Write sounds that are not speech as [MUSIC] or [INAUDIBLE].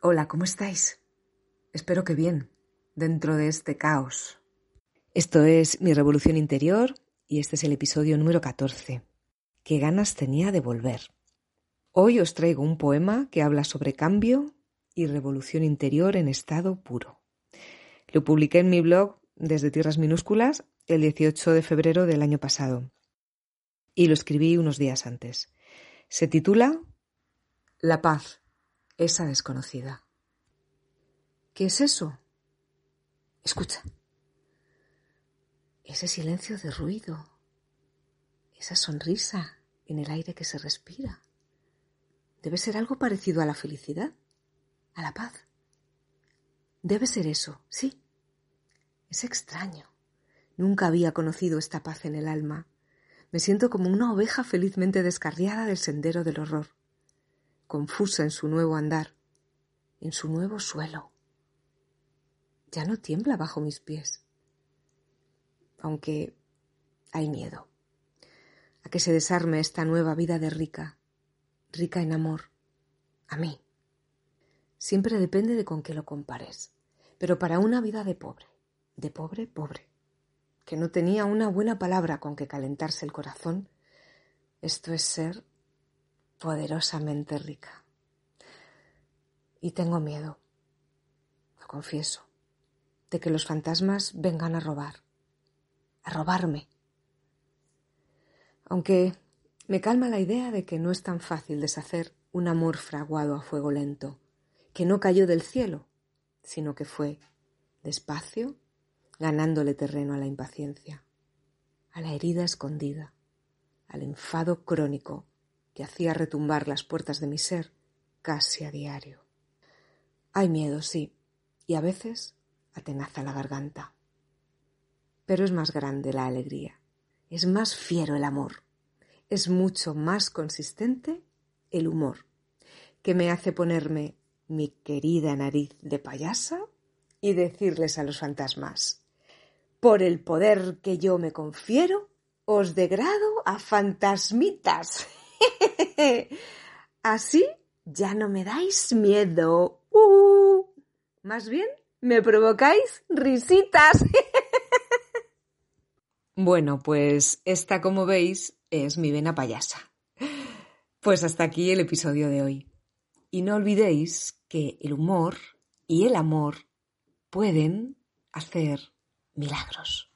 Hola, ¿cómo estáis? Espero que bien, dentro de este caos. Esto es Mi Revolución Interior y este es el episodio número 14. ¿Qué ganas tenía de volver? Hoy os traigo un poema que habla sobre cambio y revolución interior en estado puro. Lo publiqué en mi blog desde Tierras Minúsculas el 18 de febrero del año pasado y lo escribí unos días antes. Se titula La paz esa desconocida. ¿Qué es eso? Escucha. Ese silencio de ruido, esa sonrisa en el aire que se respira. Debe ser algo parecido a la felicidad, a la paz. Debe ser eso, sí. Es extraño. Nunca había conocido esta paz en el alma. Me siento como una oveja felizmente descarriada del sendero del horror confusa en su nuevo andar, en su nuevo suelo. Ya no tiembla bajo mis pies, aunque hay miedo a que se desarme esta nueva vida de rica, rica en amor, a mí. Siempre depende de con qué lo compares, pero para una vida de pobre, de pobre, pobre, que no tenía una buena palabra con que calentarse el corazón, esto es ser poderosamente rica. Y tengo miedo, lo confieso, de que los fantasmas vengan a robar, a robarme. Aunque me calma la idea de que no es tan fácil deshacer un amor fraguado a fuego lento, que no cayó del cielo, sino que fue, despacio, ganándole terreno a la impaciencia, a la herida escondida, al enfado crónico que hacía retumbar las puertas de mi ser casi a diario. Hay miedo, sí, y a veces atenaza la garganta. Pero es más grande la alegría, es más fiero el amor, es mucho más consistente el humor, que me hace ponerme mi querida nariz de payasa y decirles a los fantasmas, por el poder que yo me confiero, os degrado a fantasmitas. [LAUGHS] [LAUGHS] Así ya no me dais miedo. Uh, más bien me provocáis risitas. [LAUGHS] bueno, pues esta, como veis, es mi vena payasa. Pues hasta aquí el episodio de hoy. Y no olvidéis que el humor y el amor pueden hacer milagros.